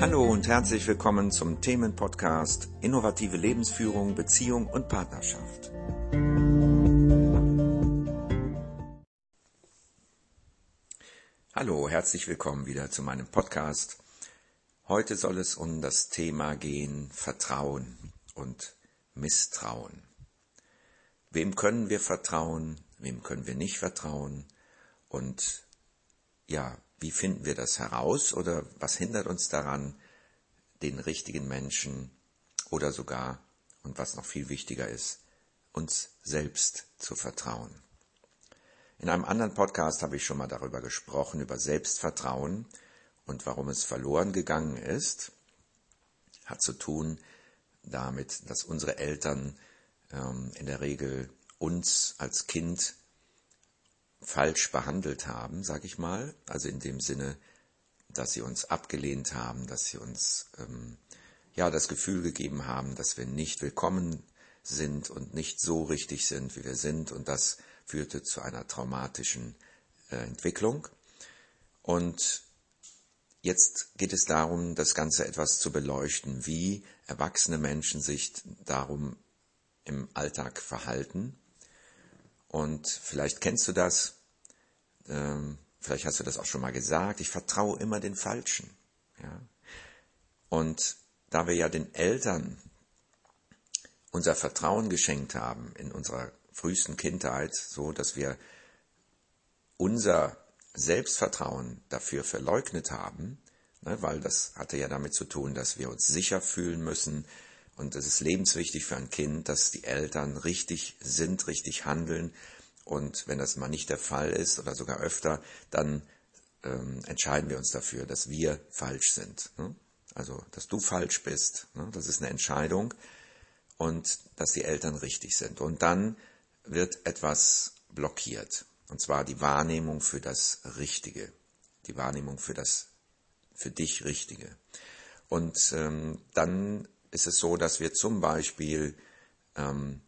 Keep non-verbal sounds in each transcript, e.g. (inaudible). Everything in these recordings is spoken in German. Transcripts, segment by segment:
Hallo und herzlich willkommen zum Themenpodcast Innovative Lebensführung, Beziehung und Partnerschaft. Hallo, herzlich willkommen wieder zu meinem Podcast. Heute soll es um das Thema gehen Vertrauen und Misstrauen. Wem können wir vertrauen, wem können wir nicht vertrauen und ja, wie finden wir das heraus oder was hindert uns daran, den richtigen Menschen oder sogar, und was noch viel wichtiger ist, uns selbst zu vertrauen. In einem anderen Podcast habe ich schon mal darüber gesprochen, über Selbstvertrauen und warum es verloren gegangen ist. Hat zu tun damit, dass unsere Eltern ähm, in der Regel uns als Kind falsch behandelt haben, sag ich mal, also in dem Sinne, dass sie uns abgelehnt haben, dass sie uns ähm, ja das Gefühl gegeben haben, dass wir nicht willkommen sind und nicht so richtig sind, wie wir sind, und das führte zu einer traumatischen äh, Entwicklung. Und jetzt geht es darum, das Ganze etwas zu beleuchten, wie erwachsene Menschen sich darum im Alltag verhalten. Und vielleicht kennst du das, ähm, vielleicht hast du das auch schon mal gesagt, ich vertraue immer den Falschen. Ja? Und da wir ja den Eltern unser Vertrauen geschenkt haben in unserer frühesten Kindheit, so dass wir unser Selbstvertrauen dafür verleugnet haben, ne, weil das hatte ja damit zu tun, dass wir uns sicher fühlen müssen, und es ist lebenswichtig für ein Kind, dass die Eltern richtig sind, richtig handeln. Und wenn das mal nicht der Fall ist oder sogar öfter, dann ähm, entscheiden wir uns dafür, dass wir falsch sind. Ne? Also, dass du falsch bist. Ne? Das ist eine Entscheidung. Und dass die Eltern richtig sind. Und dann wird etwas blockiert. Und zwar die Wahrnehmung für das Richtige. Die Wahrnehmung für das für dich Richtige. Und ähm, dann ist es so, dass wir zum Beispiel ähm,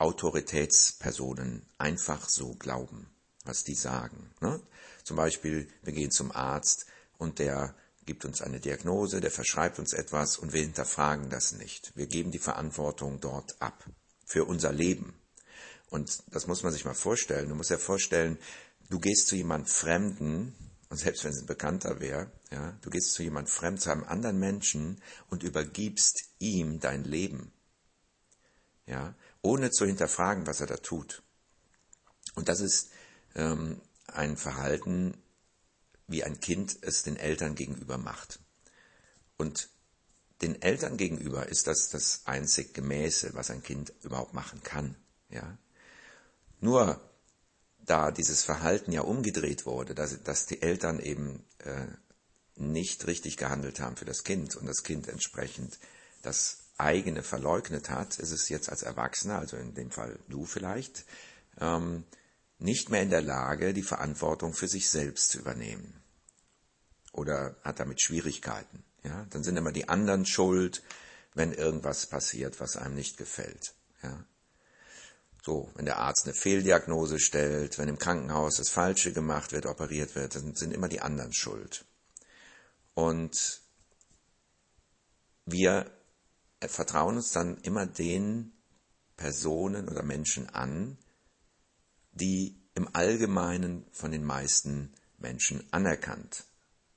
Autoritätspersonen einfach so glauben, was die sagen. Ne? Zum Beispiel, wir gehen zum Arzt und der gibt uns eine Diagnose, der verschreibt uns etwas und wir hinterfragen das nicht. Wir geben die Verantwortung dort ab für unser Leben. Und das muss man sich mal vorstellen. Du musst ja vorstellen, du gehst zu jemand Fremden, und selbst wenn es ein Bekannter wäre, ja, du gehst zu jemand fremd, zu einem anderen Menschen und übergibst ihm dein Leben. Ja, ohne zu hinterfragen, was er da tut. Und das ist ähm, ein Verhalten, wie ein Kind es den Eltern gegenüber macht. Und den Eltern gegenüber ist das das einzig Gemäße, was ein Kind überhaupt machen kann. Ja? Nur da dieses Verhalten ja umgedreht wurde, dass, dass die Eltern eben äh, nicht richtig gehandelt haben für das Kind und das Kind entsprechend das eigene verleugnet hat, ist es jetzt als Erwachsener, also in dem Fall du vielleicht, ähm, nicht mehr in der Lage, die Verantwortung für sich selbst zu übernehmen. Oder hat damit Schwierigkeiten. Ja? Dann sind immer die anderen schuld, wenn irgendwas passiert, was einem nicht gefällt. Ja? So, wenn der Arzt eine Fehldiagnose stellt, wenn im Krankenhaus das Falsche gemacht wird, operiert wird, dann sind immer die anderen schuld. Und wir vertrauen uns dann immer den Personen oder Menschen an, die im Allgemeinen von den meisten Menschen anerkannt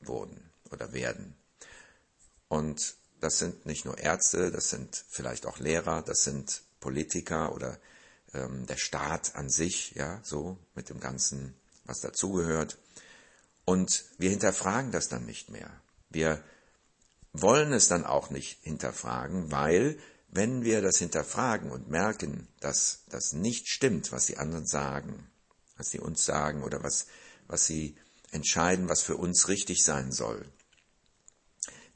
wurden oder werden. Und das sind nicht nur Ärzte, das sind vielleicht auch Lehrer, das sind Politiker oder ähm, der Staat an sich, ja, so mit dem Ganzen, was dazugehört. Und wir hinterfragen das dann nicht mehr. Wir wollen es dann auch nicht hinterfragen, weil wenn wir das hinterfragen und merken, dass das nicht stimmt, was die anderen sagen, was sie uns sagen oder was, was sie entscheiden, was für uns richtig sein soll,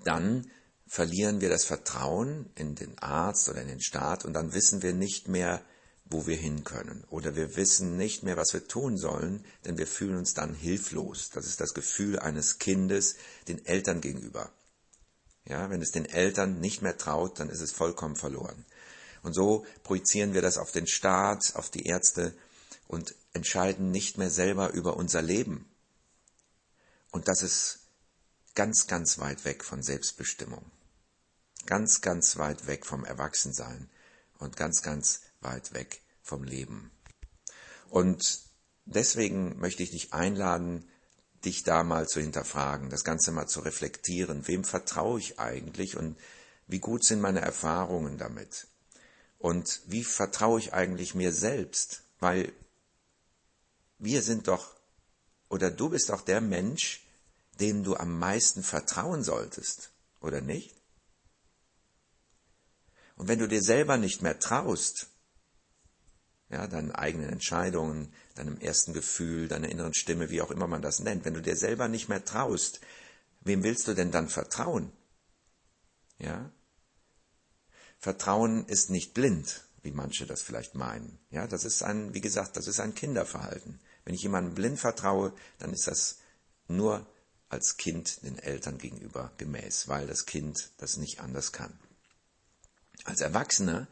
dann verlieren wir das Vertrauen in den Arzt oder in den Staat und dann wissen wir nicht mehr, wo wir hin können. Oder wir wissen nicht mehr, was wir tun sollen, denn wir fühlen uns dann hilflos. Das ist das Gefühl eines Kindes den Eltern gegenüber. Ja, wenn es den Eltern nicht mehr traut, dann ist es vollkommen verloren. Und so projizieren wir das auf den Staat, auf die Ärzte und entscheiden nicht mehr selber über unser Leben. Und das ist ganz, ganz weit weg von Selbstbestimmung. Ganz, ganz weit weg vom Erwachsensein und ganz, ganz weit weg vom Leben. Und deswegen möchte ich dich einladen, dich da mal zu hinterfragen, das Ganze mal zu reflektieren. Wem vertraue ich eigentlich und wie gut sind meine Erfahrungen damit? Und wie vertraue ich eigentlich mir selbst? Weil wir sind doch, oder du bist doch der Mensch, dem du am meisten vertrauen solltest, oder nicht? Und wenn du dir selber nicht mehr traust, ja, deinen eigenen Entscheidungen, deinem ersten Gefühl, deiner inneren Stimme, wie auch immer man das nennt, wenn du dir selber nicht mehr traust, wem willst du denn dann vertrauen? Ja? Vertrauen ist nicht blind, wie manche das vielleicht meinen. Ja, das ist ein, wie gesagt, das ist ein Kinderverhalten. Wenn ich jemandem blind vertraue, dann ist das nur als Kind den Eltern gegenüber gemäß, weil das Kind das nicht anders kann. Als Erwachsene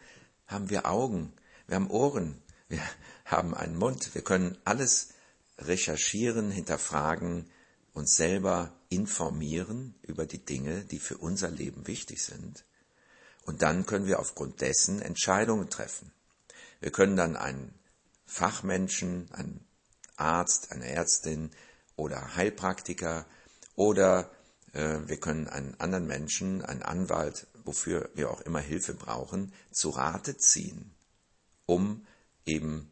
haben wir Augen, wir haben Ohren, wir haben einen Mund, wir können alles recherchieren, hinterfragen, uns selber informieren über die Dinge, die für unser Leben wichtig sind. Und dann können wir aufgrund dessen Entscheidungen treffen. Wir können dann einen Fachmenschen, einen Arzt, eine Ärztin oder Heilpraktiker oder äh, wir können einen anderen Menschen, einen Anwalt, wofür wir auch immer Hilfe brauchen, zu Rate ziehen, um eben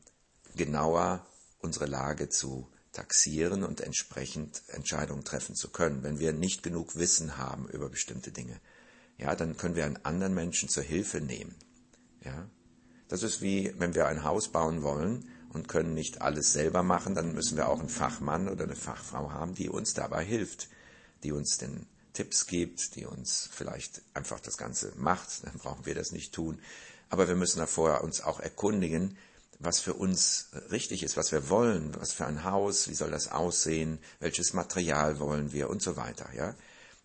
genauer unsere Lage zu taxieren und entsprechend Entscheidungen treffen zu können. Wenn wir nicht genug Wissen haben über bestimmte Dinge, ja, dann können wir einen anderen Menschen zur Hilfe nehmen. Ja, das ist wie, wenn wir ein Haus bauen wollen und können nicht alles selber machen, dann müssen wir auch einen Fachmann oder eine Fachfrau haben, die uns dabei hilft, die uns den Tipps gibt, die uns vielleicht einfach das Ganze macht, dann brauchen wir das nicht tun. Aber wir müssen davor uns auch erkundigen, was für uns richtig ist, was wir wollen, was für ein Haus, wie soll das aussehen, welches Material wollen wir und so weiter, ja.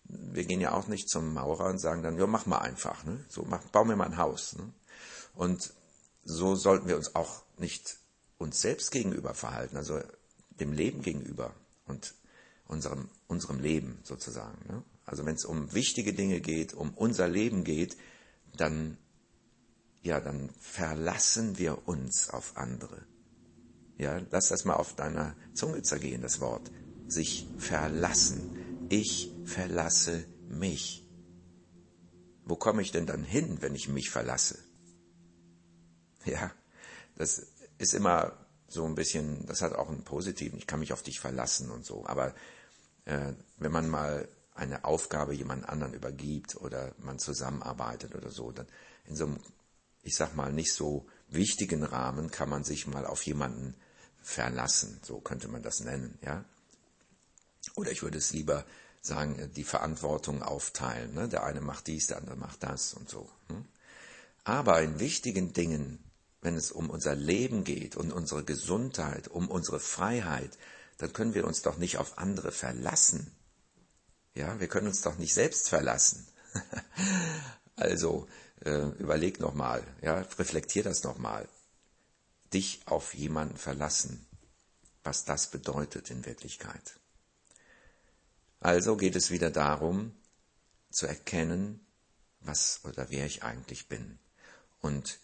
Wir gehen ja auch nicht zum Maurer und sagen dann, ja, mach mal einfach, ne? so mach, bau mir mal ein Haus. Ne? Und so sollten wir uns auch nicht uns selbst gegenüber verhalten, also dem Leben gegenüber und unserem, unserem Leben sozusagen. Ne? Also wenn es um wichtige Dinge geht, um unser Leben geht, dann ja, dann verlassen wir uns auf andere. Ja, lass das mal auf deiner Zunge zergehen, das Wort. Sich verlassen. Ich verlasse mich. Wo komme ich denn dann hin, wenn ich mich verlasse? Ja, das ist immer so ein bisschen, das hat auch einen positiven, ich kann mich auf dich verlassen und so. Aber äh, wenn man mal eine Aufgabe jemand anderen übergibt oder man zusammenarbeitet oder so, dann in so einem ich sag mal, nicht so wichtigen Rahmen kann man sich mal auf jemanden verlassen, so könnte man das nennen, ja. Oder ich würde es lieber sagen, die Verantwortung aufteilen. Ne? Der eine macht dies, der andere macht das und so. Hm? Aber in wichtigen Dingen, wenn es um unser Leben geht, um unsere Gesundheit, um unsere Freiheit, dann können wir uns doch nicht auf andere verlassen. Ja, wir können uns doch nicht selbst verlassen. (laughs) also, äh, überleg nochmal, ja, reflektier das nochmal. Dich auf jemanden verlassen, was das bedeutet in Wirklichkeit. Also geht es wieder darum, zu erkennen, was oder wer ich eigentlich bin und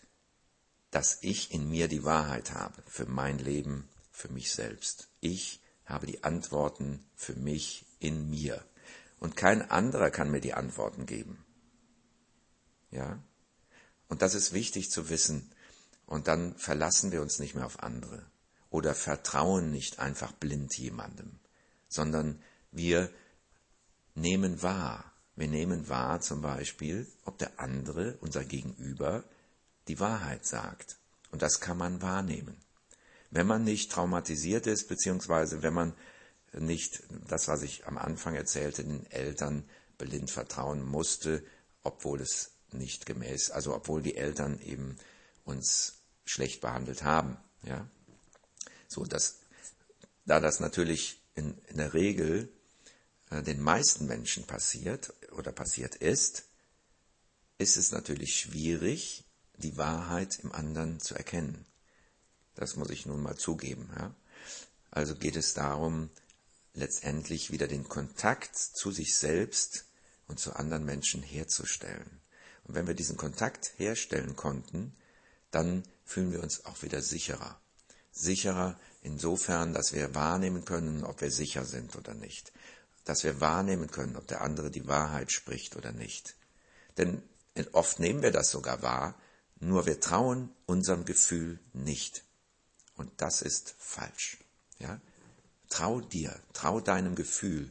dass ich in mir die Wahrheit habe für mein Leben, für mich selbst. Ich habe die Antworten für mich in mir und kein anderer kann mir die Antworten geben. Ja? Und das ist wichtig zu wissen. Und dann verlassen wir uns nicht mehr auf andere oder vertrauen nicht einfach blind jemandem, sondern wir nehmen wahr. Wir nehmen wahr zum Beispiel, ob der andere, unser Gegenüber, die Wahrheit sagt. Und das kann man wahrnehmen. Wenn man nicht traumatisiert ist, beziehungsweise wenn man nicht das, was ich am Anfang erzählte, den Eltern blind vertrauen musste, obwohl es nicht gemäß, also obwohl die Eltern eben uns schlecht behandelt haben, ja. So, dass, da das natürlich in, in der Regel äh, den meisten Menschen passiert oder passiert ist, ist es natürlich schwierig, die Wahrheit im anderen zu erkennen. Das muss ich nun mal zugeben, ja. Also geht es darum, letztendlich wieder den Kontakt zu sich selbst und zu anderen Menschen herzustellen. Und wenn wir diesen Kontakt herstellen konnten, dann fühlen wir uns auch wieder sicherer. Sicherer insofern, dass wir wahrnehmen können, ob wir sicher sind oder nicht. Dass wir wahrnehmen können, ob der andere die Wahrheit spricht oder nicht. Denn oft nehmen wir das sogar wahr, nur wir trauen unserem Gefühl nicht. Und das ist falsch. Ja? Trau dir, trau deinem Gefühl.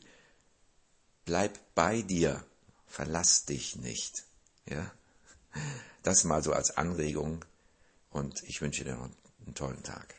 Bleib bei dir. Verlass dich nicht. Ja? Das mal so als Anregung und ich wünsche dir noch einen tollen Tag.